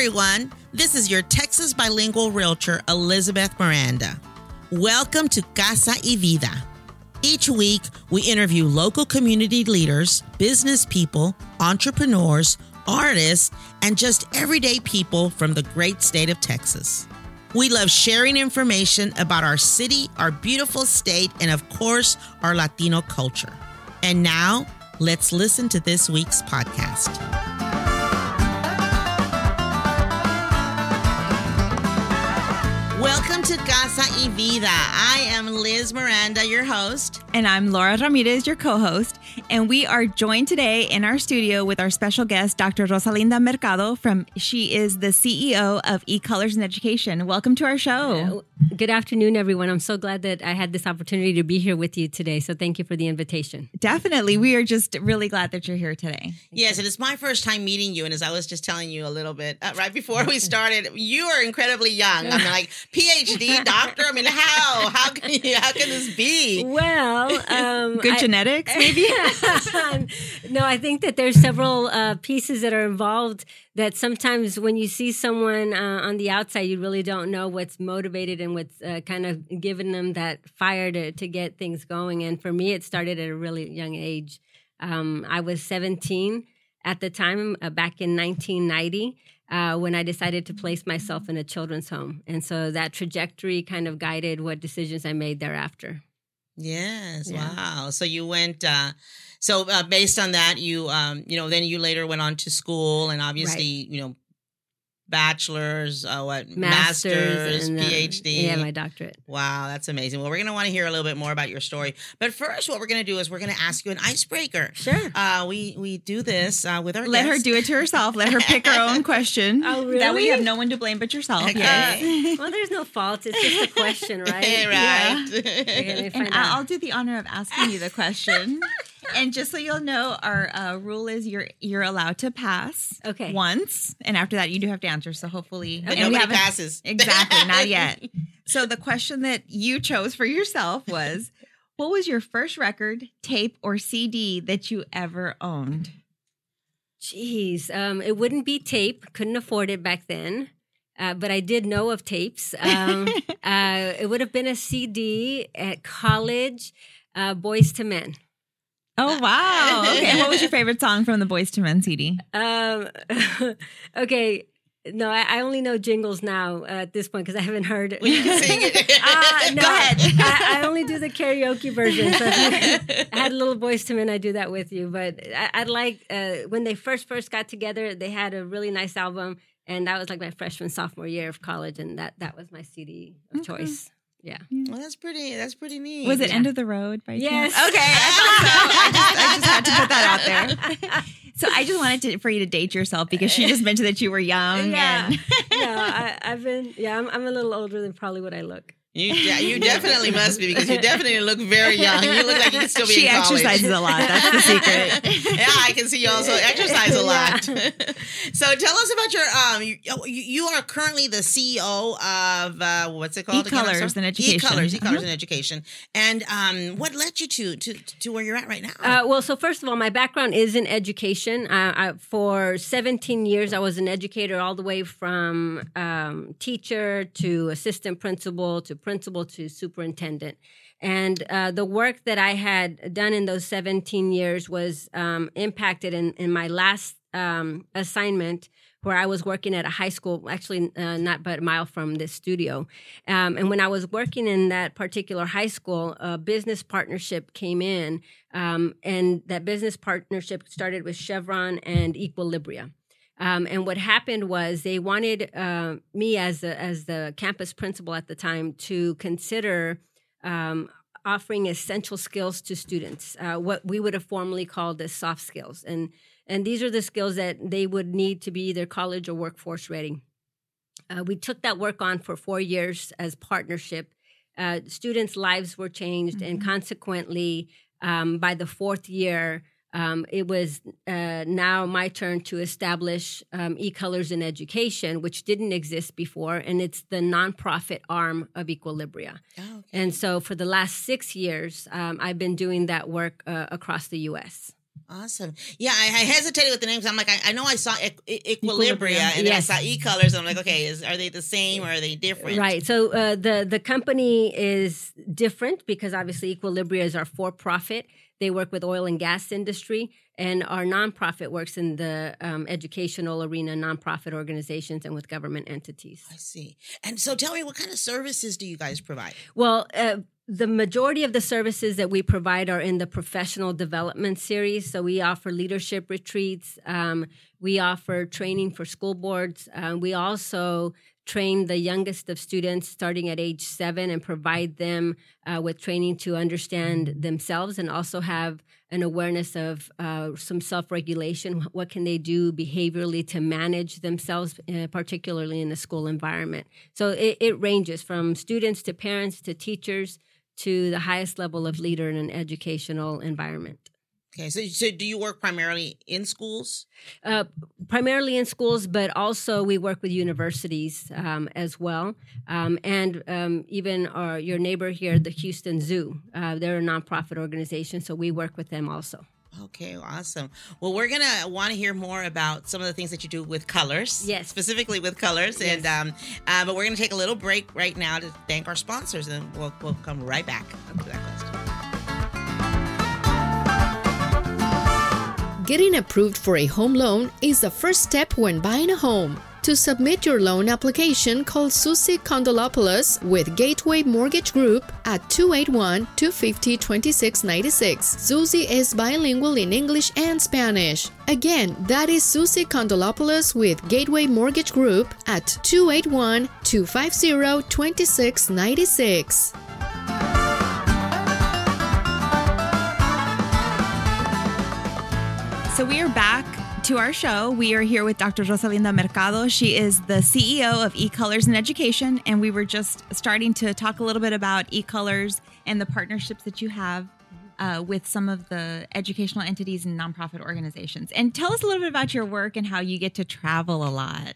everyone. This is your Texas bilingual realtor, Elizabeth Miranda. Welcome to Casa y Vida. Each week, we interview local community leaders, business people, entrepreneurs, artists, and just everyday people from the great state of Texas. We love sharing information about our city, our beautiful state, and of course, our Latino culture. And now, let's listen to this week's podcast. Welcome to Casa y Vida. I am Liz Miranda, your host. And I'm Laura Ramirez, your co host. And we are joined today in our studio with our special guest, Dr. Rosalinda Mercado from she is the CEO of eColors in Education. Welcome to our show. Good afternoon, everyone. I'm so glad that I had this opportunity to be here with you today. So thank you for the invitation. Definitely. We are just really glad that you're here today. Yes, and it is my first time meeting you. And as I was just telling you a little bit uh, right before we started, you are incredibly young. I mean, like PhD, doctor. I mean, how? How can you, how can this be? Well, um, good I, genetics, maybe? no, I think that there's several uh, pieces that are involved that sometimes when you see someone uh, on the outside, you really don't know what's motivated and what's uh, kind of given them that fire to, to get things going. And for me, it started at a really young age. Um, I was 17 at the time, uh, back in 1990. Uh, when I decided to place myself in a children's home. And so that trajectory kind of guided what decisions I made thereafter. Yes. Yeah. Wow. So you went, uh, so uh, based on that, you um, you know, then you later went on to school, and obviously, right. you know, bachelor's, uh, what master's, master's PhD. Yeah, my doctorate. Wow, that's amazing. Well, we're gonna want to hear a little bit more about your story, but first, what we're gonna do is we're gonna ask you an icebreaker. Sure. Uh, we we do this uh, with our. Let guests. her do it to herself. Let her pick her own question. oh, really? That way, you have no one to blame but yourself. Okay. Yes. well, there's no fault. It's just a question, right? right. Yeah. and I'll do the honor of asking you the question and just so you'll know, our uh, rule is you're you're allowed to pass. Okay. Once, and after that, you do have to answer. So hopefully, but nobody passes. Exactly, not yet. So the question that you chose for yourself was, what was your first record, tape, or CD that you ever owned? Jeez, um, it wouldn't be tape. Couldn't afford it back then. Uh, but I did know of tapes. Um, uh, it would have been a CD at college, uh, Boyz II Men. Oh wow! Okay, what was your favorite song from the Boyz II Men CD? Um, okay, no, I, I, only know jingles now uh, at this point because I haven't heard it. Well, you can sing it. uh, no, Go ahead. I, I, only do the karaoke version. So I had a little Boyz II Men. I do that with you, but I, would like uh, when they first first got together. They had a really nice album, and that was like my freshman sophomore year of college, and that that was my CD of okay. choice. Yeah. Well, that's pretty. That's pretty neat. Was it yeah. End of the Road by yes. chance? Okay, I thought so. I just, I just had to put that out there. So I just wanted to, for you to date yourself because she just mentioned that you were young. Yeah. And yeah. I, have been. Yeah, I'm, I'm a little older than probably what I look. You you definitely must be because you definitely look very young. You look like you can still be she in college. exercises a lot. That's the secret. yeah, I can see you also exercise a lot. so tell us about your um. You, you are currently the CEO of uh, what's it called? E-colors in education. E-colors, e-colors uh-huh. in education. And um, what led you to to to where you're at right now? Uh, well, so first of all, my background is in education. Uh, I, for 17 years, I was an educator all the way from um, teacher to assistant principal to principal to superintendent. And uh, the work that I had done in those 17 years was um, impacted in, in my last um, assignment where I was working at a high school, actually uh, not but a mile from this studio. Um, and when I was working in that particular high school, a business partnership came in, um, and that business partnership started with Chevron and Equilibria. Um, and what happened was they wanted uh, me as the, as the campus principal at the time to consider um, offering essential skills to students, uh, what we would have formerly called as soft skills, and and these are the skills that they would need to be either college or workforce ready. Uh, we took that work on for four years as partnership. Uh, students' lives were changed, mm-hmm. and consequently, um, by the fourth year, um, it was uh, now my turn to establish um, e-colors in education, which didn't exist before, and it's the nonprofit arm of Equilibria. Oh, okay. And so, for the last six years, um, I've been doing that work uh, across the U.S. Awesome. Yeah, I, I hesitated with the names. I'm like, I, I know I saw e- Equilibria, and yes. then I saw E Colors. I'm like, okay, is, are they the same or are they different? Right. So uh, the the company is different because obviously Equilibria is our for profit. They work with oil and gas industry, and our nonprofit works in the um, educational arena, nonprofit organizations, and with government entities. I see. And so, tell me, what kind of services do you guys provide? Well, uh, the majority of the services that we provide are in the professional development series. So we offer leadership retreats. Um, we offer training for school boards. Uh, we also train the youngest of students starting at age seven and provide them uh, with training to understand themselves and also have an awareness of uh, some self-regulation what can they do behaviorally to manage themselves uh, particularly in the school environment so it, it ranges from students to parents to teachers to the highest level of leader in an educational environment Okay, so so do you work primarily in schools? uh, primarily in schools, but also we work with universities um, as well, um, and um, even our, your neighbor here, the Houston Zoo. Uh, they're a nonprofit organization, so we work with them also. Okay, awesome. Well, we're gonna want to hear more about some of the things that you do with colors. Yes. specifically with colors, Yes. and um, uh, but we're gonna take a little break right now to thank our sponsors, and we'll we'll come right back to that question. Getting approved for a home loan is the first step when buying a home. To submit your loan application, call Susie Kondolopoulos with Gateway Mortgage Group at 281 250 2696. Susie is bilingual in English and Spanish. Again, that is Susie Kondolopoulos with Gateway Mortgage Group at 281 250 2696. So we are back to our show. We are here with Dr. Rosalinda Mercado. She is the CEO of eColors in Education, and we were just starting to talk a little bit about eColors and the partnerships that you have uh, with some of the educational entities and nonprofit organizations. And tell us a little bit about your work and how you get to travel a lot.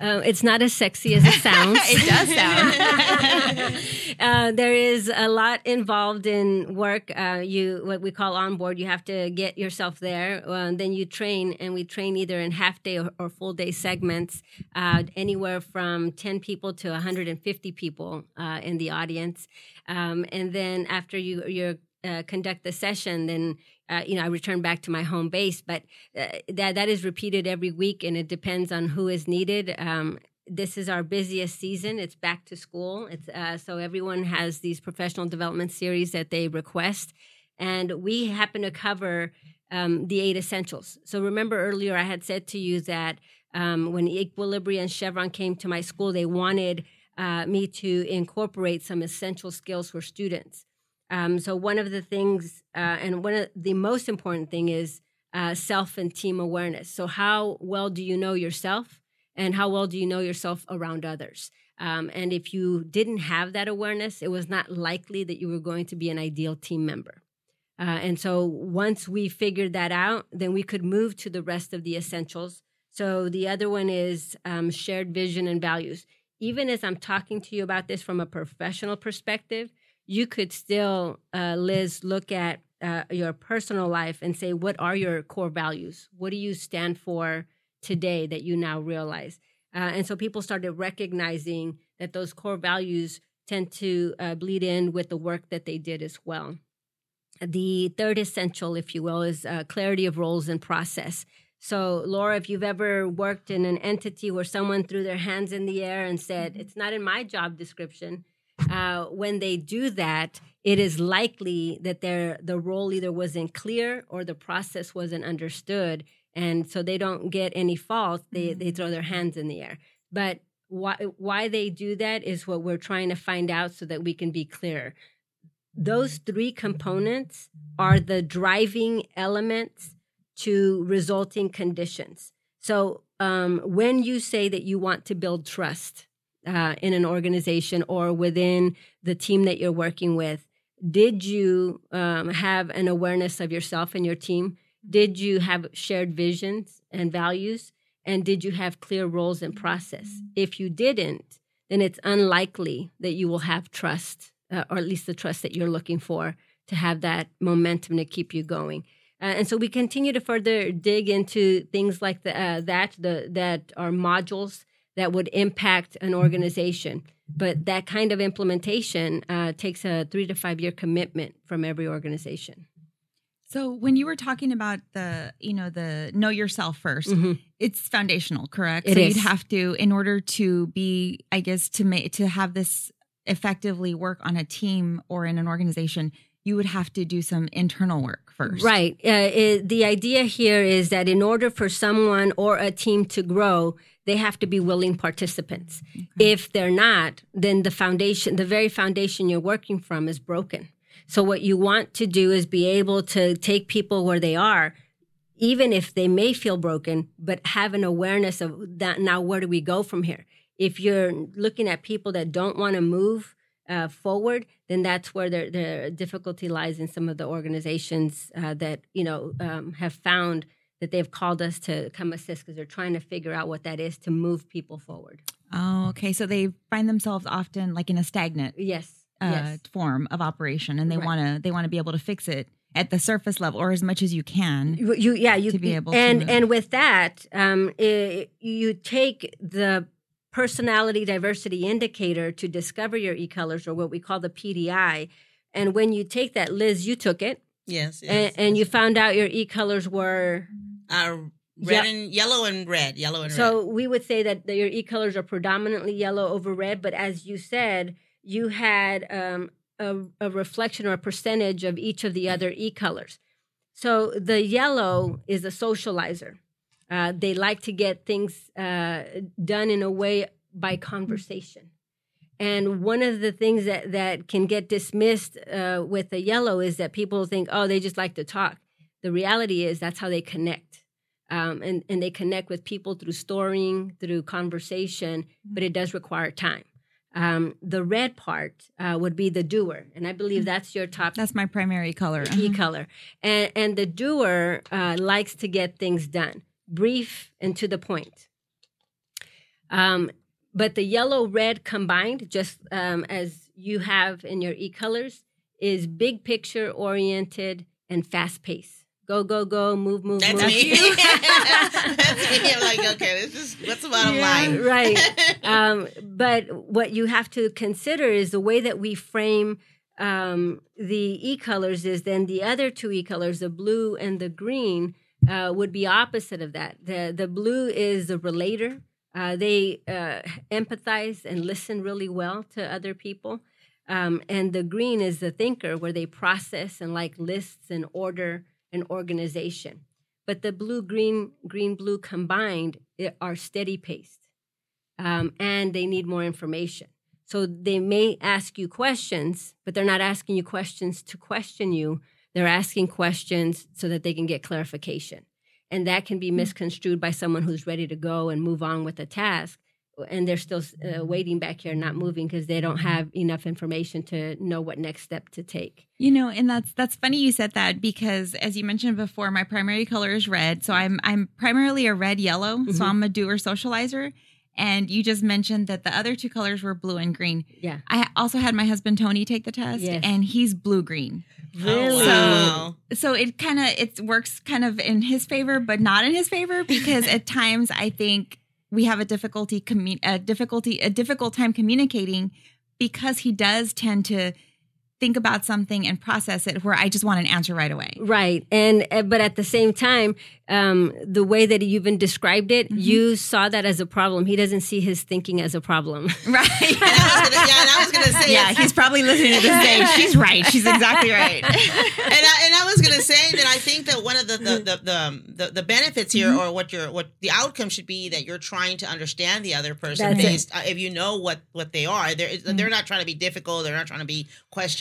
Uh, it's not as sexy as it sounds. It does sound. uh, there is a lot involved in work. Uh, you what we call onboard. You have to get yourself there. Uh, then you train, and we train either in half day or, or full day segments, uh, anywhere from ten people to 150 people uh, in the audience. Um, and then after you you uh, conduct the session, then uh, you know I return back to my home base. But uh, that that is repeated every week, and it depends on who is needed. Um, this is our busiest season. It's back to school. It's uh, so everyone has these professional development series that they request, and we happen to cover um, the eight essentials. So remember earlier I had said to you that um, when Equilibria and Chevron came to my school, they wanted uh, me to incorporate some essential skills for students. Um, so one of the things, uh, and one of the most important thing is uh, self and team awareness. So how well do you know yourself, and how well do you know yourself around others? Um, and if you didn't have that awareness, it was not likely that you were going to be an ideal team member. Uh, and so once we figured that out, then we could move to the rest of the essentials. So the other one is um, shared vision and values. Even as I'm talking to you about this from a professional perspective, you could still, uh, Liz, look at uh, your personal life and say, what are your core values? What do you stand for today that you now realize? Uh, and so people started recognizing that those core values tend to uh, bleed in with the work that they did as well. The third essential, if you will, is uh, clarity of roles and process. So, Laura, if you've ever worked in an entity where someone threw their hands in the air and said, It's not in my job description, uh, when they do that, it is likely that their the role either wasn't clear or the process wasn't understood, and so they don't get any fault. They they throw their hands in the air. But why why they do that is what we're trying to find out so that we can be clear. Those three components are the driving elements to resulting conditions. So um, when you say that you want to build trust uh, in an organization or within the team that you're working with, did you um, have an awareness of yourself and your team? Did you have shared visions and values? And did you have clear roles and process? If you didn't, then it's unlikely that you will have trust, uh, or at least the trust that you're looking for to have that momentum to keep you going. Uh, and so we continue to further dig into things like the, uh, that the, that are modules that would impact an organization. But that kind of implementation uh, takes a three to five year commitment from every organization. So when you were talking about the, you know, the know yourself 1st it's foundational, correct? It so is. you'd have to, in order to be, I guess, to make to have this effectively work on a team or in an organization, you would have to do some internal work first. Right. Uh, it, the idea here is that in order for someone or a team to grow, they have to be willing participants. If they're not, then the foundation, the very foundation you're working from, is broken. So, what you want to do is be able to take people where they are, even if they may feel broken, but have an awareness of that. Now, where do we go from here? If you're looking at people that don't want to move uh, forward, then that's where their, their difficulty lies in some of the organizations uh, that you know um, have found that they've called us to come assist because they're trying to figure out what that is to move people forward. Oh, okay. So they find themselves often like in a stagnant Yes. uh, yes. form of operation, and they Right. want to they want to be able to fix it at the surface level or as much as you can. You, you- yeah, you to be able to and and with that, um, i you take the personality diversity indicator to discover your e colors or what we call the PDI, and when you take that, Liz, you took it, Yes. and, yes, and you yes. found out your e colors were Uh, red and yellow and red. Yellow and red. So we would say that your e colors are predominantly yellow over red, but as you said, you had um, a, a reflection or a percentage of each of the other e colors. So the yellow is a socializer. Uh, they like to get things uh, done in a way by conversation. And one of the things that, that can get dismissed uh, with the yellow is that people think, oh, they just like to talk. The reality is that's how they connect um, and and they connect with people through storying, through conversation, but it does require time. Um, the red part uh, would be the doer, and I believe that's your top That's my primary color. key color. And and the doer uh, likes to get things done, brief and to the point. Um, but the yellow red combined, just um, as you have in your e colors, is big picture oriented and fast paced. Go go go, move move That's move. me. That's me. I'm like, okay, this is what's the bottom Yeah, line? right. Um, but what you have to consider is the way that we frame um, the e colors is then the other two e colors, the blue and the green, uh, would be opposite of that. The the blue is the relator. Uh, they uh, empathize and listen really well to other people. Um, and the green is the thinker, where they process and like lists and order and organization. But the blue, green, green, blue combined are steady paced, um, and they need more information. So they may ask you questions, but they're not asking you questions to question you. They're asking questions so that they can get clarification, and that can be misconstrued by someone who's ready to go and move on with the task and they're still uh, waiting back here, not moving because they don't have enough information to know what next step to take. You know, and that's that's funny you said that because as you mentioned before, my primary color is red. So I'm I'm primarily a red yellow. So Mhm. I'm a doer socializer. And you just mentioned that the other two colors were blue and green. Yeah. I also had my husband Tony take the test, Yes. and he's blue green. Oh, wow. So it kind of it works kind of in his favor, but not in his favor because at times I think we have a difficulty commu- a difficulty a difficult time communicating because he does tend to think about something and process it where I just want an answer right away. Right. And uh, but at the same time, um, the way that you even described it, you saw that as a problem. He doesn't see his thinking as a problem. Right. And I was gonna, yeah, and I was gonna say, yeah, he's probably listening to this day. She's right. She's exactly right. and I, and I was gonna say that I think that one of the the the the, um, the, the benefits here, Mm-hmm. or what your what the outcome should be, that you're trying to understand the other person That's. Mm-hmm. based uh, if you know what what they are. They're they're not trying to be difficult. They're not trying to be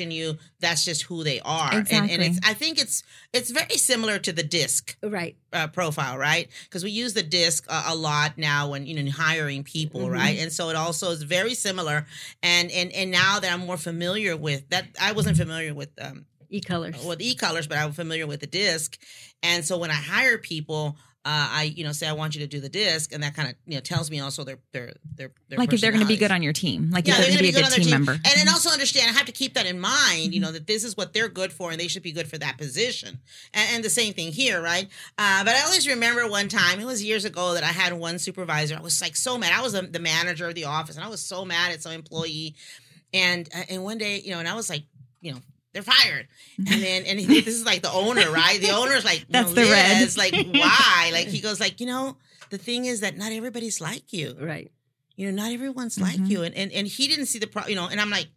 question you. That's just who they are. And, and it's I think it's it's very similar to the DISC right. uh, profile, right? Because we use the DISC uh, a lot now when you know in hiring people, Mhm. right? And so it also is very similar. And and and now that I'm more familiar with that, I wasn't familiar with um, E colors. with e-colors, but I'm familiar with the DISC. And so when I hire people, uh, I you know say I want you to do the DISC, and that kind of you know tells me also their their their, their like if they're going to be good on your team, like Yeah, if they're going to be a good good team, team. member. and then also understand. I have to keep that in mind. You know that this is what they're good for, and they should be good for that position. And, and the same thing here, right? Uh, but I always remember one time. It was years ago that I had one supervisor. I was like so mad. I was the, the manager of the office, and I was so mad at some employee. And uh, and one day, you know, and I was like, you know. They're fired, and then and he, this is like the owner, right? The owner's like, That's the red. Liz, like why? Like he goes, like you know, the thing is that not everybody's like you Right. you know, not everyone's Mhm. like you. And, and and he didn't see the pro, you know, and I'm like,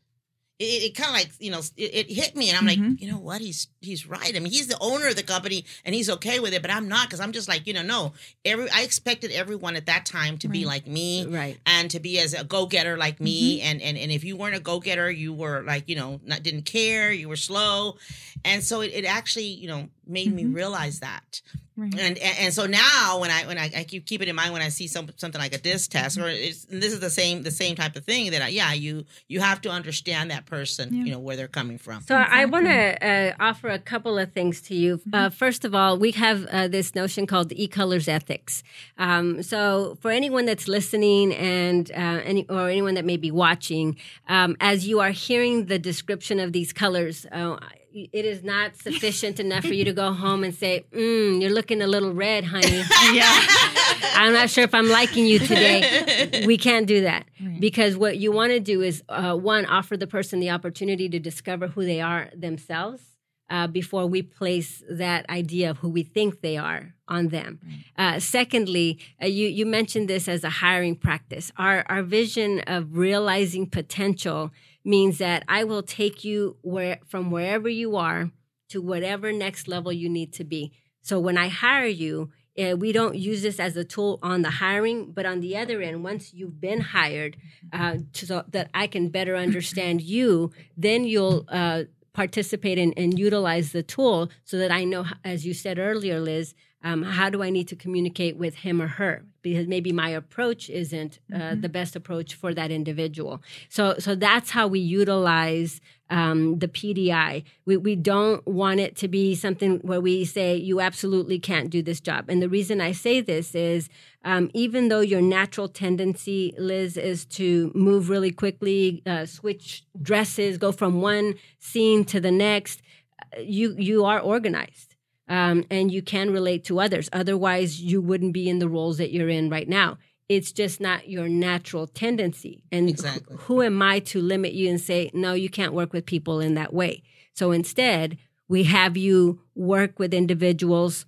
it, it kind of like, you know, it, it hit me, and I'm Mhm. like, you know what, he's he's right. I mean, he's the owner of the company, and he's okay with it, but I'm not because I'm just like, you know, no. Every I expected everyone at that time to be like me. Right. And to be as a go getter like me, and, and and if you weren't a go getter, you were like you know not didn't care, you were slow, and so it, it actually you know made me Mhm. realize that Right. and, and and so now when I when I, I keep keep it in mind when I see some something like a DISC test or it's, and this is the same the same type of thing that I, yeah you you have to understand that person Yeah. you know where they're coming from. So I want to uh, offer a couple of things to you. Uh, first of all, we have uh, this notion called e-colors ethics. Um, so for anyone that's listening and uh, any or anyone that may be watching, um, as you are hearing the description of these colors. It is not sufficient enough for you to go home and say, mm, "You're looking a little red, honey." yeah. I'm not sure if I'm liking you today. We can't do that Right. because what you want to do is uh, one, offer the person the opportunity to discover who they are themselves uh, before we place that idea of who we think they are on them. Uh, secondly, uh, you you mentioned this as a hiring practice. Our our vision of realizing potential means that I will take you where from wherever you are to whatever next level you need to be. So when I hire you, uh, we don't use this as a tool on the hiring, but on the other end, once you've been hired, uh, so that I can better understand you, then you'll uh, participate in and utilize the tool so that I know, as you said earlier, Liz, um, how do I need to communicate with him or her? Because maybe my approach isn't uh, the best approach for that individual. So, so that's how we utilize um, the PDI. We, we don't want it to be something where we say you absolutely can't do this job. And the reason I say this is um, even though your natural tendency, Liz, is to move really quickly, uh, switch dresses, go from one scene to the next, uh, you you are organized. Um, and you can relate to others. Otherwise, you wouldn't be in the roles that you're in right now. It's just not your natural tendency. And Exactly. who am I to limit you and say, no, you can't work with people in that way? So instead, we have you work with individuals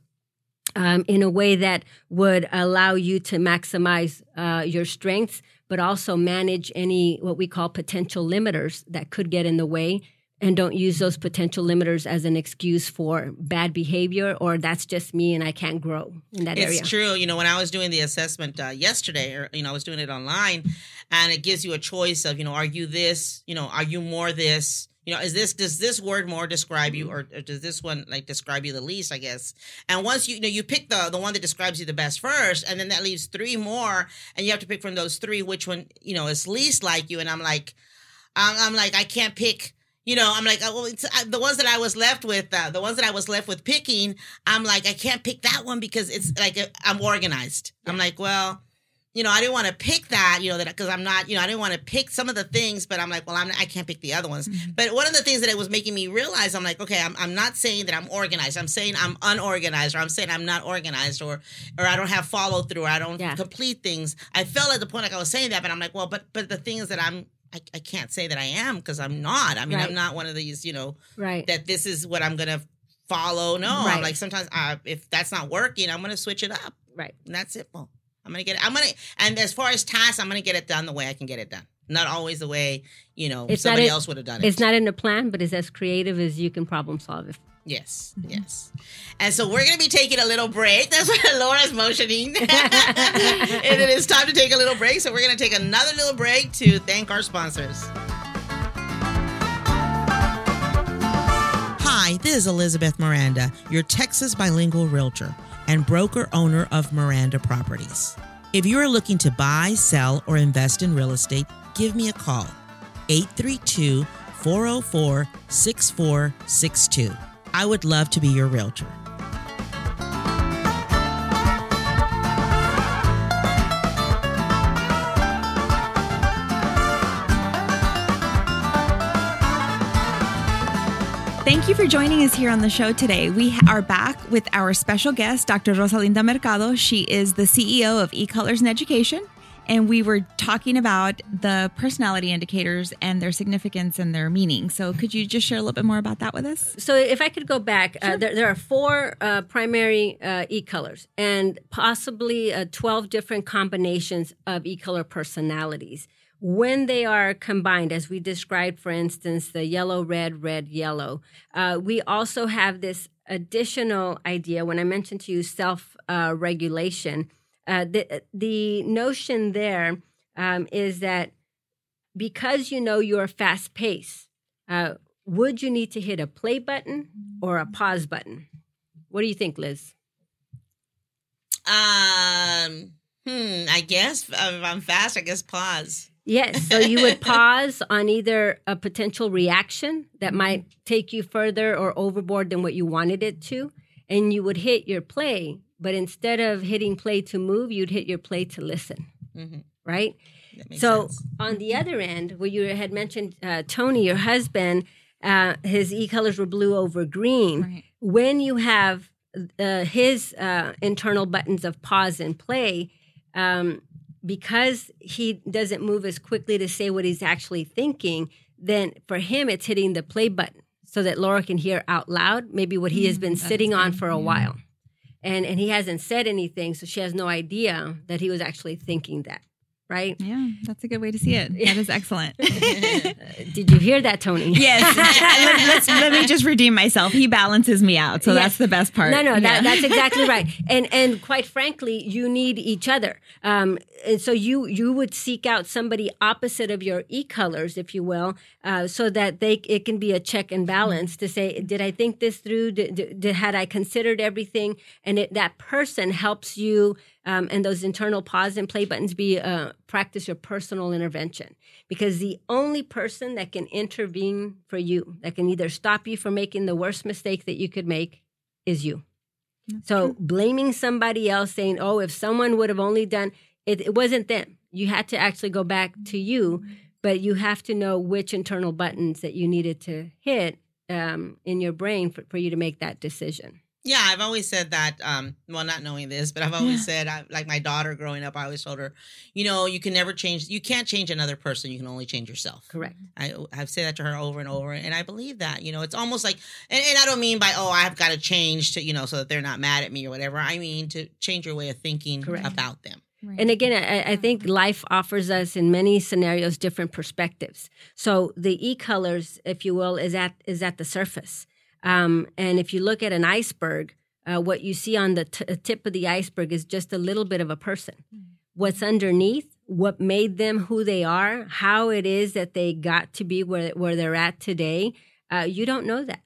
um, in a way that would allow you to maximize uh, your strengths, but also manage any what we call potential limiters that could get in the way. And don't use those potential limiters as an excuse for bad behavior or that's just me and I can't grow in that It's area. It's true. You know, when I was doing the assessment uh, yesterday, or you know, I was doing it online, and it gives you a choice of, you know, are you this? You know, are you more this? You know, is this does this word more describe you, or, or does this one like describe you the least? I guess. And once you, you know, you pick the the one that describes you the best first, and then that leaves three more, and you have to pick from those three which one you know is least like you. And I'm like, I'm, I'm like, I can't pick. You know, I'm like, uh, well, it's, uh, the ones that I was left with, uh, the ones that I was left with picking, I'm like, I can't pick that one because it's like uh, I'm organized. I'm like, well, you know, I didn't want to pick that, you know, that because I'm not, you know, I didn't want to pick some of the things, but I'm like, well, I'm I can't pick the other ones. But one of the things that it was making me realize, I'm like, okay, I'm, I'm not saying that I'm organized. I'm saying I'm unorganized, or I'm saying I'm not organized, or or I don't have follow through, or I don't Yeah. complete things. I felt at the point like I was saying that, but I'm like, well, but but the things that I'm. I, I can't say that I am because I'm not. I mean, Right. I'm not one of these, you know, right. that this is what I'm gonna follow. No, I'm like sometimes uh, if that's not working, I'm gonna switch it up. right. And that's it. Well, I'm gonna get it. I'm gonna and as far as tasks, I'm gonna get it done the way I can get it done. Not always the way you know It's somebody a- else would have done it. It's not in the plan, but it's as creative as you can problem solve it. Yes, mm-hmm. yes. And so we're gonna be taking a little break. That's what Laura's motioning. and it is time to take a little break. So we're gonna take another little break to thank our sponsors. Hi, this is Elizabeth Miranda, your Texas bilingual realtor and broker owner of Miranda Properties. If you are looking to buy, sell, or invest in real estate, give me a call 832 404 6462. I would love to be your realtor. Thank you for joining us here on the show today. We are back with our special guest, Dr. Rosalinda Mercado. She is the CEO of eColors in Education. And we were talking about the personality indicators and their significance and their meaning. So, could you just share a little bit more about that with us? So, if I could go back, uh, there, there, are four uh, primary uh, e colors and possibly uh, 12 different combinations of e color personalities when they are combined, as we described, for instance, the yellow, red, red, yellow, uh, we also have this additional idea. When I mentioned to you self uh, regulation, uh, the, the notion there um, is that because you know you're fast paced, uh, would you need to hit a play button or a pause button? What do you think, Liz? Um, hmm, I guess if I'm fast, I guess pause. Yes. So you would pause on either a potential reaction that might take you further or overboard than what you wanted it to. And you would hit your play. But instead of hitting play to move, you'd hit your play to listen. Mm-hmm. Right? So sense. on the other end, where you had mentioned uh, Tony, your husband, uh, his e colors were blue over green. Right. When you have uh, his uh, internal buttons of pause and play, um, because he doesn't move as quickly to say what he's actually thinking, then for him, it's hitting the play button so that Laura can hear out loud maybe what he has been mm, sitting on for a while. And, and he hasn't said anything, so she has no idea that he was actually thinking that right? Yeah, that's a good way to see it. That is excellent. Did you hear that, Tony? Yes. let, let, me just redeem myself. He balances me out, so yes. that's the best part. No, no, yeah. that, that's exactly right. And and quite frankly, you need each other. Um, and so you you would seek out somebody opposite of your e colors, if you will, uh, so that they it can be a check and balance to say, did I think this through? Did, did had I considered everything? And it, that person helps you um, and those internal pause and play buttons be uh, practice your personal intervention. Because the only person that can intervene for you that can either stop you from making the worst mistake that you could make is you. That's so true. blaming somebody else saying oh if someone would have only done it, it wasn't them. You had to actually go back to you but you have to know which internal buttons that you needed to hit um, in your brain for, for you to make that decision yeah, I've always said that. Um, well, not knowing this, but I've always yeah. said, I, like my daughter growing up, I always told her, you know, you can never change. You can't change another person. You can only change yourself. Correct. I I've said that to her over and over, and I believe that. You know, it's almost like, and, and I don't mean by oh, I've got to change to you know so that they're not mad at me or whatever. I mean to change your way of thinking Correct. about them. Right. And again, I, I, think life offers us in many scenarios different perspectives. So the e colors, if you will, is at is at the surface. Um, and if you look at an iceberg, uh, what you see on the t- uh, tip of the iceberg is just a little bit of a person. Mm. What's underneath, what made them who they are, how it is that they got to be where, where they're at today, uh, you don't know that.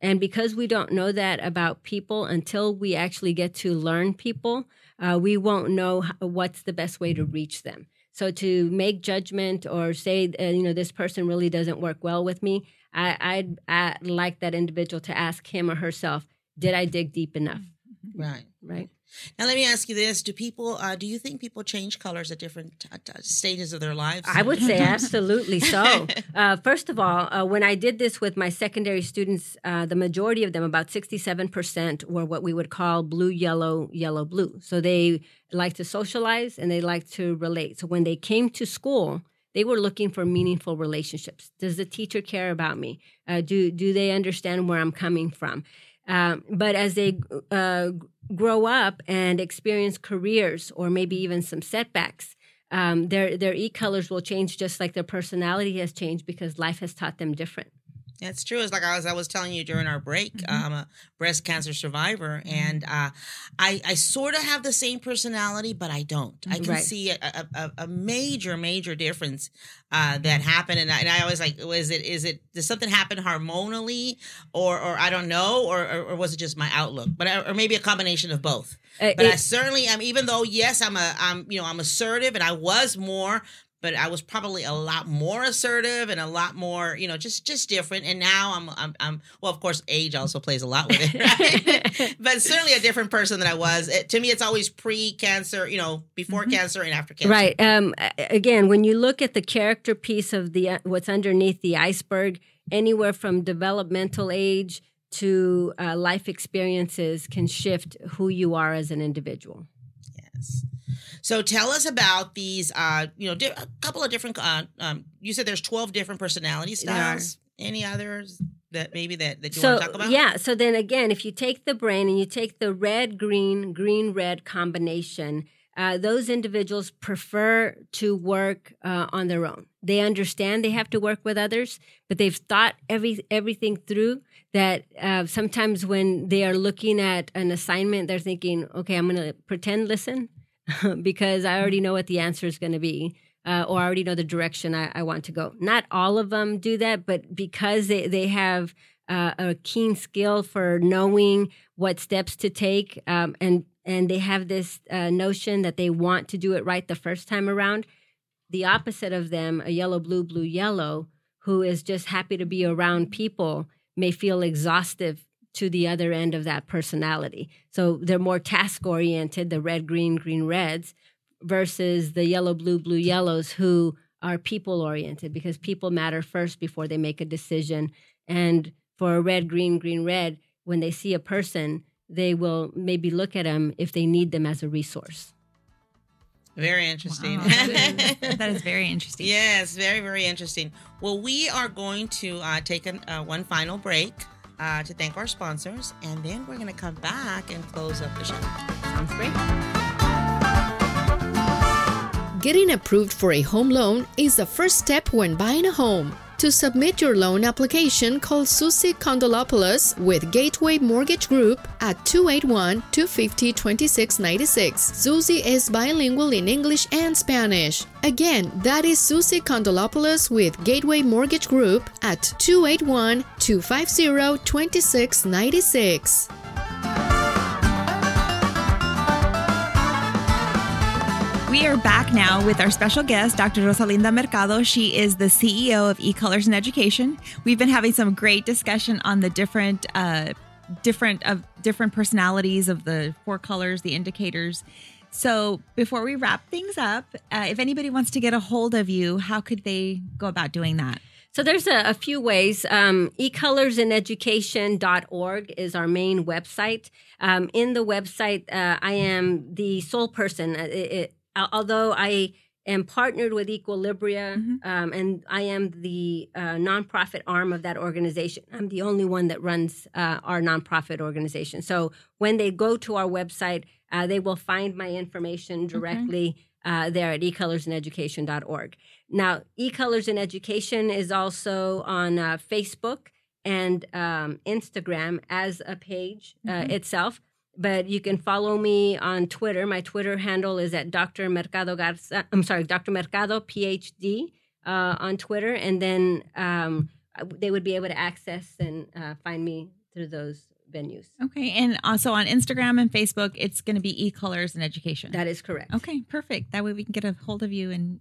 And because we don't know that about people until we actually get to learn people, uh, we won't know what's the best way to reach them. So to make judgment or say, uh, you know, this person really doesn't work well with me, I, I'd, I'd like that individual to ask him or herself, did I dig deep enough? Right. Right. Now let me ask you this: Do people? Uh, do you think people change colors at different t- t- stages of their lives? I would say absolutely so. Uh, first of all, uh, when I did this with my secondary students, uh, the majority of them, about sixty-seven percent, were what we would call blue, yellow, yellow, blue. So they like to socialize and they like to relate. So when they came to school, they were looking for meaningful relationships. Does the teacher care about me? Uh, do do they understand where I'm coming from? Um, but as they uh, grow up and experience careers or maybe even some setbacks, um, their their e colors will change just like their personality has changed because life has taught them different. That's true. It's like I was I was telling you during our break. Mm-hmm. I'm a breast cancer survivor, mm-hmm. and uh, I I sort of have the same personality, but I don't. I can right. see a, a, a, major major difference uh, that happened, and I, and I always like, was it is it does something happen hormonally, or or I don't know, or or, or was it just my outlook, but I, or maybe a combination of both. Uh, but it, I certainly am. Even though yes, I'm a I'm you know I'm assertive, and I was more but I was probably a lot more assertive and a lot more, you know, just just different. And now I'm I'm, I'm well, of course, age also plays a lot with it, right? but certainly a different person than I was. It, to me, it's always pre-cancer, you know, before mm-hmm. cancer and after cancer. Right. Um, again, when you look at the character piece of the what's underneath the iceberg, anywhere from developmental age to uh, life experiences can shift who you are as an individual. Yes. So tell us about these. Uh, you know, di- a couple of different. Uh, um, you said there's 12 different personality styles. Any others that maybe that, that you so, want to talk about? Yeah. So then again, if you take the brain and you take the red green green red combination, uh, those individuals prefer to work uh, on their own. They understand they have to work with others, but they've thought every everything through. That uh, sometimes when they are looking at an assignment, they're thinking, "Okay, I'm going to pretend listen." because I already know what the answer is going to be. Uh, or I already know the direction I, I, want to go. Not all of them do that, but because they, they have uh, a keen skill for knowing what steps to take, um, and and they have this uh, notion that they want to do it right the first time around. The opposite of them, a yellow, blue, blue, yellow, who is just happy to be around people, may feel exhaustive to the other end of that personality. So they're more task oriented, the red, green, green, reds, versus the yellow, blue, blue, yellows who are people oriented because people matter first before they make a decision. And for a red, green, green, red, when they see a person, they will maybe look at them if they need them as a resource. Very interesting. Wow. that is very interesting. Yes, very, very interesting. Well, we are going to uh, take an, uh, one final break uh, to thank our sponsors, and then we're going to come back and close up the show. Sounds great. Getting approved for a home loan is the first step when buying a home. To submit your loan application, call Susie Kondolopoulos with Gateway Mortgage Group at 281 250 2696. Susie is bilingual in English and Spanish. Again, that is Susie Kondolopoulos with Gateway Mortgage Group at 281 250 2696. We are back now with our special guest, Dr. Rosalinda Mercado. She is the CEO of eColors in Education. We've been having some great discussion on the different, uh, different of different personalities of the four colors, the indicators. So before we wrap things up, uh, if anybody wants to get a hold of you, how could they go about doing that? So there's a, a few ways. Um, ecolorsineducation.org is our main website. Um, in the website, uh, I am the sole person. Uh, it, it, although I am partnered with Equilibria mm-hmm. um, and I am the uh, nonprofit arm of that organization. I'm the only one that runs uh, our nonprofit organization. So when they go to our website, uh, they will find my information directly uh, there at ecolorsineducation.org. Now, eColors in Education is also on uh, Facebook and um, Instagram as a page uh, mm-hmm. itself but you can follow me on Twitter. My Twitter handle is at Dr. Mercado Garza. I'm sorry, Dr. Mercado PhD uh, on Twitter, and then um, they would be able to access and uh, find me through those venues. Okay, and also on Instagram and Facebook, it's going to be e-colors and education. That is correct. Okay, perfect. That way we can get a hold of you and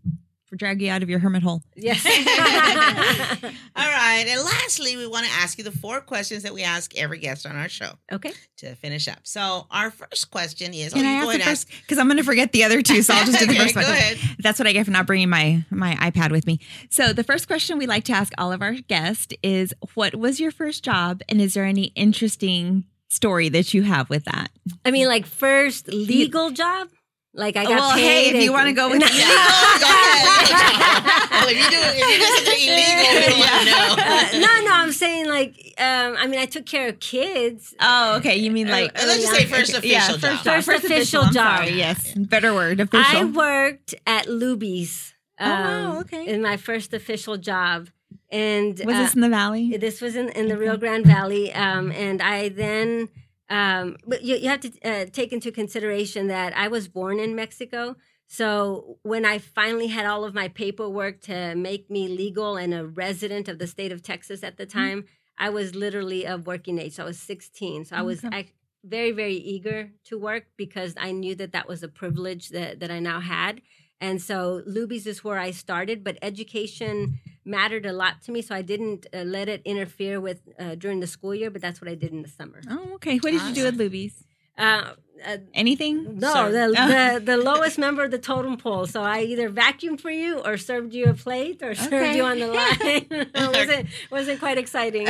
drag you out of your hermit hole. Yes. All right. And lastly, we want to ask you the four questions that we ask every guest on our show. Okay. To finish up. So our first question is Can oh, I ask the first because I'm gonna forget the other two, so I'll just do the okay, first one. Go ahead. That's what I get for not bringing my my iPad with me. So the first question we like to ask all of our guests is what was your first job and is there any interesting story that you have with that? I mean like first legal job? Like I got well, paid. Hey, if you want to go with illegal, go ahead. well, if you do, if you do something illegal, we want to know. Uh, no, no, I'm saying like, um, I mean, I took care of kids. Oh, okay. You mean like? Uh, let's just say first official yeah, job. First, first, first official, official job. Sorry, yes, better word. Official. I worked at Luby's. Um, oh, wow, okay. In my first official job. And was uh, this in the valley? This was in, in the Rio Grande Valley. Um, and I then um, but you, you have to uh, take into consideration that I was born in Mexico. So when I finally had all of my paperwork to make me legal and a resident of the state of Texas at the mm-hmm. time, mm-hmm. I was literally of working age. So I was 16. So I was I, very, very eager to work because I knew that that was a privilege that, that I now had. And so Luby's is where I started, but education mattered a lot to me, so I didn't uh, let it interfere with uh, during the school year. But that's what I did in the summer. Oh, okay. What did you do with Luby's? Uh, uh, Anything? no, the, the the lowest member of the totem pole. So I either vacuumed for you, or served you a plate, or served Okay. you on the line. it wasn't wasn't quite exciting.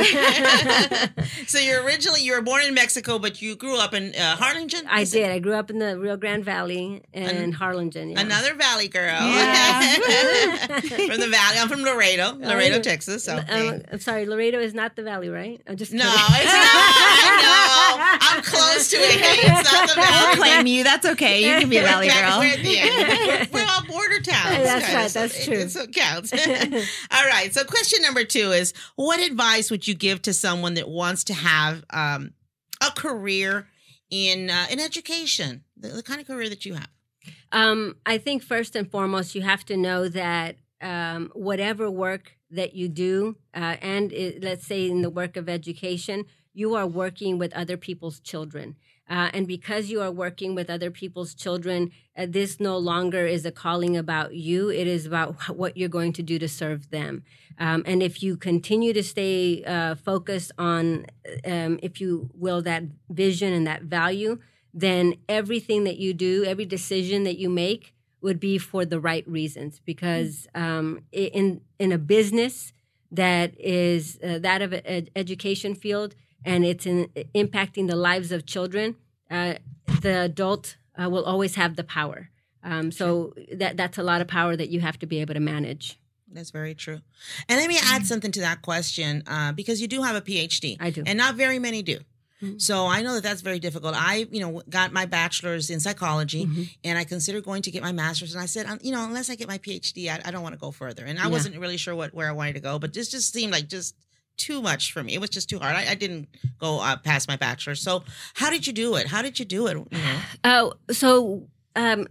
so you're originally you were born in Mexico, but you grew up in uh, Harlingen. I Is it? did. I grew up in the Rio Grande Valley in Harlingen. Yeah. Another Valley girl. Yeah. from the Valley. I'm from Laredo, Laredo, yeah. Texas. Um, Okay. I'm sorry, Laredo is not the valley, right? I'm just no, kidding. it's not. No, I'm close to it. It's not the We'll claim you. That's okay. You can be a valley We're- girl. We're, at the end. We're all border towns. That's kinda, right, so that's it- true. So it counts. all right. So question number two is: What advice would you give to someone that wants to have um, a career in uh, in education, the, the kind of career that you have? Um, I think first and foremost, you have to know that um, whatever work that you do, uh, and it, let's say in the work of education, you are working with other people's children. Uh, and because you are working with other people's children, uh, this no longer is a calling about you. It is about what you're going to do to serve them. Um, and if you continue to stay uh, focused on, um, if you will, that vision and that value, then everything that you do, every decision that you make, would be for the right reasons. Because um, in in a business that is uh, that of an education field and it's in, impacting the lives of children, uh, the adult uh, will always have the power. Um, so that that's a lot of power that you have to be able to manage. That's very true. And let me add something to that question uh, because you do have a PhD. I do. And not very many do. Mhm. So I know that that's very difficult. I, you know, got my bachelor's in psychology Mhm. and I considered going to get my master's. And I said, um, you know, unless I get my PhD, I, I don't want to go further. And I Yeah. wasn't really sure what where I wanted to go, but this just seemed like just too much for me. It was just too hard. I, I didn't go uh, past my bachelor. So how did you do it? How did you do it? Oh, so um,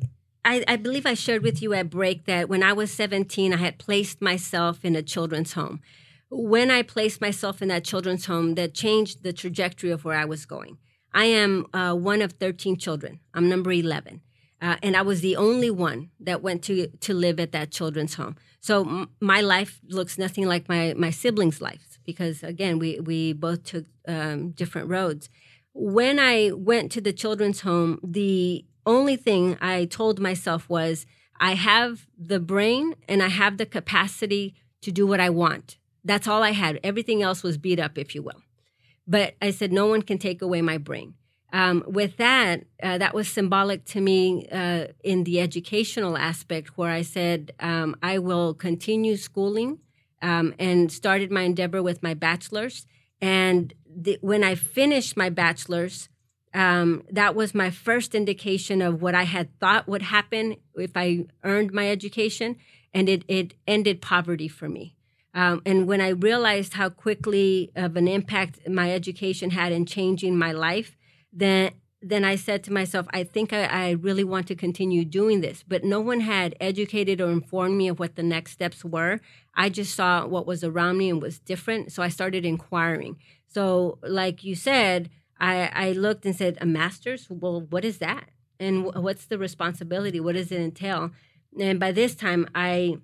I, I believe I shared with you at break that when I was 17, I had placed myself in a children's home. When I placed myself in that children's home, that changed the trajectory of where I was going. I am uh, one of 13 children. I'm number 11. Uh, and I was the only one that went to to live at that children's home. So m- my life looks nothing like my my siblings' lives because again we we both took um, different roads. When I went to the children's home, the only thing I told myself was I have the brain and I have the capacity to do what I want. That's all I had. Everything else was beat up, if you will. But I said no one can take away my brain um, with that, uh, that was symbolic to me uh, in the educational aspect, where I said um, I will continue schooling um, and started my endeavor with my bachelor's. And the, when I finished my bachelor's, um, that was my first indication of what I had thought would happen if I earned my education, and it, it ended poverty for me. Um, and when I realized how quickly of an impact my education had in changing my life, then then I said to myself, I think I, I really want to continue doing this. But no one had educated or informed me of what the next steps were. I just saw what was around me and was different. So I started inquiring. So, like you said, I, I looked and said, A master's? Well, what is that? And wh- what's the responsibility? What does it entail? And by this time, I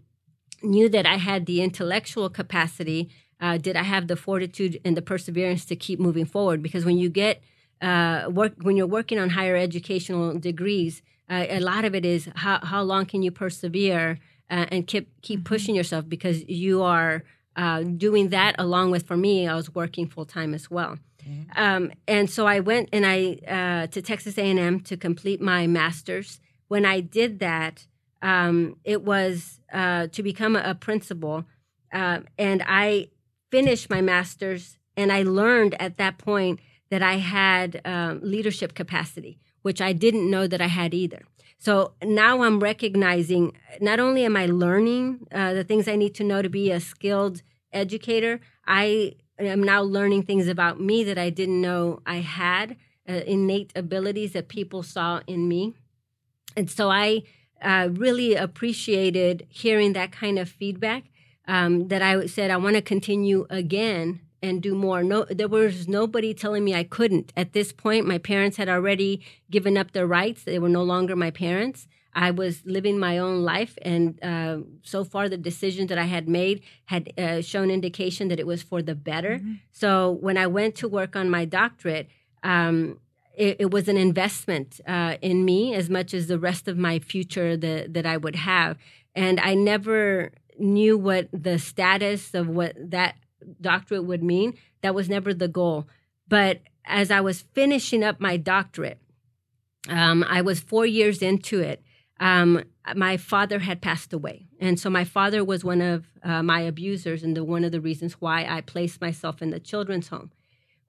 knew that I had the intellectual capacity. Uh, did I have the fortitude and the perseverance to keep moving forward? Because when you get uh, work when you're working on higher educational degrees, uh, a lot of it is how how long can you persevere uh, and keep keep pushing yourself because you are uh, doing that along with for me I was working full time as well. Um, and so I went and I uh, to Texas A&M to complete my master's. When I did that, um, it was uh, to become a, principal, uh, and I finished my master's. And I learned at that point that I had um, leadership capacity, which I didn't know that I had either. So now I'm recognizing not only am I learning uh, the things I need to know to be a skilled educator, I am now learning things about me that I didn't know I had, uh, innate abilities that people saw in me. And so I uh, really appreciated hearing that kind of feedback um, that I said, I want to continue again and do more. No, there was nobody telling me I couldn't. At this point, my parents had already given up their rights. They were no longer my parents. I was living my own life, and uh, so far the decisions that I had made had uh, shown indication that it was for the better. Mm-hmm. So when I went to work on my doctorate, um, it, it, was an investment uh, in me as much as the rest of my future that that I would have, and I never knew what the status of what that doctorate would mean. That was never the goal, but as I was finishing up my doctorate, um, I was four years into it um, my father had passed away, and so my father was one of uh, my abusers, and the, one of the reasons why I placed myself in the children's home.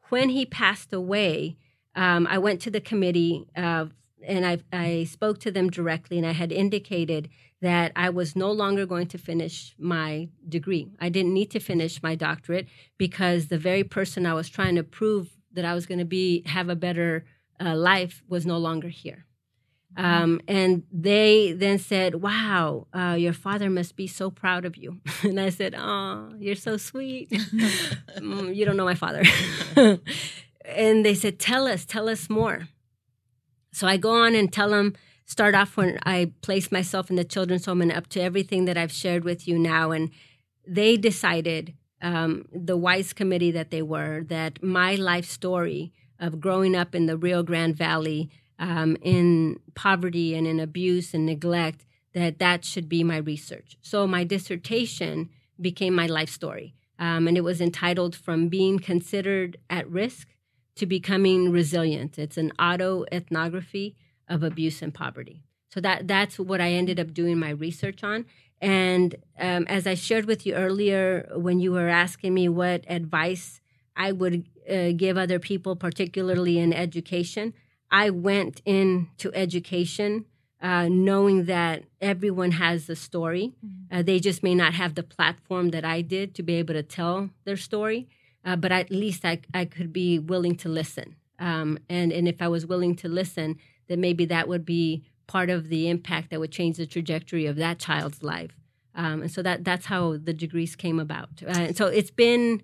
When he passed away, um, I went to the committee uh, and I, I spoke to them directly, and I had indicated that I was no longer going to finish my degree. I didn't need to finish my doctorate because the very person I was trying to prove that I was going to be have a better uh, life was no longer here. Um, and they then said, Wow, uh, your father must be so proud of you. and I said, Oh, you're so sweet. mm, you don't know my father. and they said, Tell us, tell us more. So I go on and tell them, start off when I placed myself in the children's home and up to everything that I've shared with you now. And they decided, um, the WISE committee that they were, that my life story of growing up in the Rio Grande Valley um, in poverty and in abuse and neglect, that that should be my research. So my dissertation became my life story. Um, and it was entitled From Being Considered at Risk to Becoming Resilient. It's an auto ethnography of abuse and poverty. So that that's what I ended up doing my research on. And um, as I shared with you earlier, when you were asking me what advice I would uh, give other people, particularly in education, I went into education uh, knowing that everyone has a story. Mm-hmm. Uh, they just may not have the platform that I did to be able to tell their story, uh, but at least I, I could be willing to listen. Um, and, and if I was willing to listen, then maybe that would be part of the impact that would change the trajectory of that child's life. Um, and so that, that's how the degrees came about. Uh, and so it's been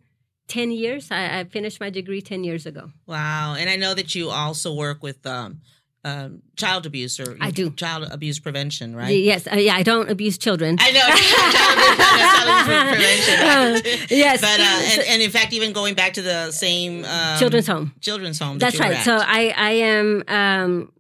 10 years. I, I, finished my degree 10 years ago. Wow. And I know that you also work with um, um, child abuse or I do child abuse prevention, right? Yes, uh, yeah. I don't abuse children. I know child abuse, prevention. Right? Uh, yes, but uh, and, and, in fact, even going back to the same um, children's home, children's home. That That's right. So I I am um,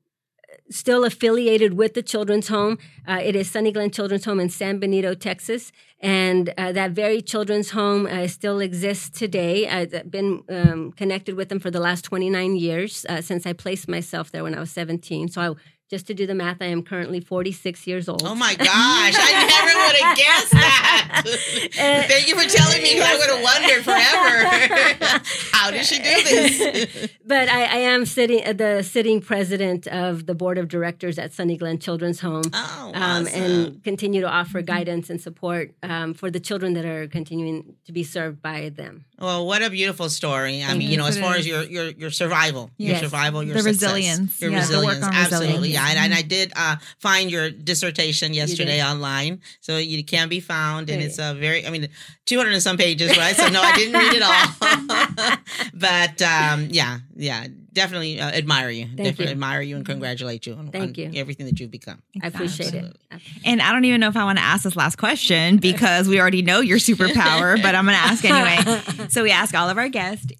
still affiliated with the children's home. Uh, it is Sunny Glen Children's Home in San Benito, Texas. And uh, that very children's home uh, still exists today. I've been um, connected with them for the last 29 years uh, since I placed myself there when I was 17. So I just to do the math, I am currently 46 years old. Oh my gosh, I never would have guessed that. Thank you for telling me I would have wondered forever. How did she do this? but I, I, am sitting uh, the sitting president of the board of directors at Sunny Glen Children's Home. Oh, awesome. um, and continue to offer guidance and support um, for the children that are continuing to be served by them. Well, what a beautiful story. I mean, you know, as far as your your your survival, yes. your survival, your the success, resilience, your yeah, resilience, absolutely. Resilience. Yeah, and, and, I did uh, find your dissertation yesterday online, so you can be found, and it's a very, I mean, two hundred and some pages, right? So no, I didn't read it all, but um, yeah, yeah, definitely uh, admire you. Thank definitely you. admire you and congratulate you on, Thank on you. everything that you've become. I appreciate it. And I don't even know if I want to ask this last question because we already know your superpower, but I'm going to ask anyway. so we ask all of our guests,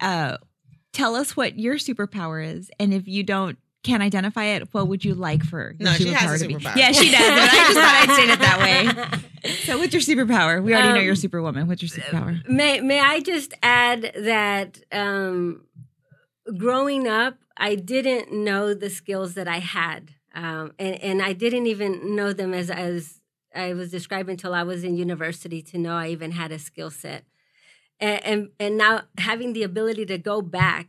uh, tell us what your superpower is, and if you don't can't identify it, what would you like for your no, superpower to be? Yeah, she does. But I just thought I'd say it that way. So, what's your superpower? We already um, know you're Superwoman. What's your superpower? May May I just add that um, growing up, I didn't know the skills that I had, um, and and I didn't even know them as as I was describing until I was in university to know I even had a skill set, and, and and, now having the ability to go back.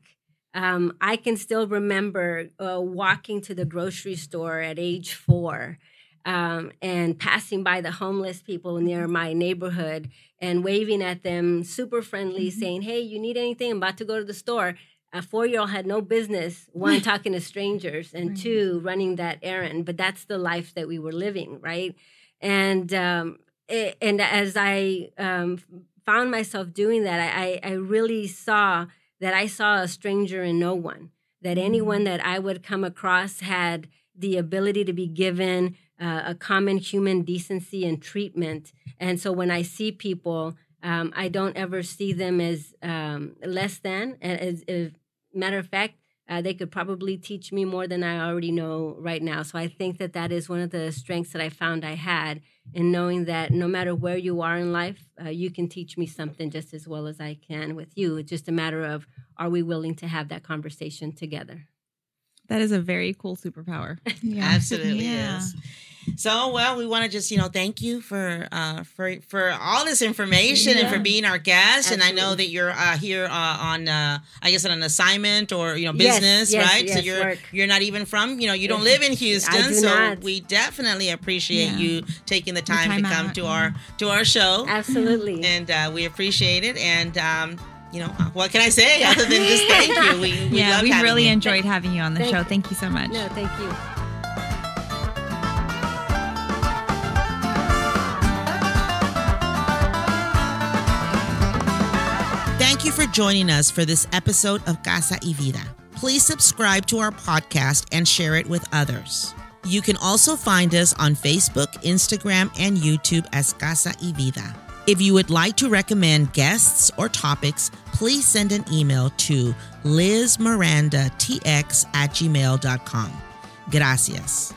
Um, I can still remember uh, walking to the grocery store at age four um, and passing by the homeless people near my neighborhood and waving at them, super friendly, mm-hmm. saying, Hey, you need anything? I'm about to go to the store a four year old had no business one talking to strangers and right. two running that errand but that's the life that we were living right and um, it, and as i um, found myself doing that I, I really saw that i saw a stranger in no one that anyone mm-hmm. that i would come across had the ability to be given uh, a common human decency and treatment. And so when I see people, um, I don't ever see them as um, less than. As, as matter of fact, uh, they could probably teach me more than I already know right now. So I think that that is one of the strengths that I found I had in knowing that no matter where you are in life, uh, you can teach me something just as well as I can with you. It's just a matter of are we willing to have that conversation together? That is a very cool superpower. Yeah. Absolutely yeah. is. So, well, we want to just, you know, thank you for uh, for for all this information yeah. and for being our guest. Absolutely. And I know that you're uh, here uh, on, uh, I guess, on an assignment or you know, business, yes, yes, right? Yes, so you're work. you're not even from, you know, you don't live in Houston, so not. we definitely appreciate yeah. you taking the time, time to come out, to yeah. our to our show. Absolutely, and uh, we appreciate it. And um, you know, what can I say other than just thank you? We, we yeah, we really you. enjoyed having you on the Thank show. you. Thank you so much. no, thank you. Thank you for joining us for this episode of Casa y Vida. Please subscribe to our podcast and share it with others. You can also find us on Facebook, Instagram, and YouTube as Casa y Vida. If you would like to recommend guests or topics, please send an email to lizmirandatx at gmail.com. Gracias.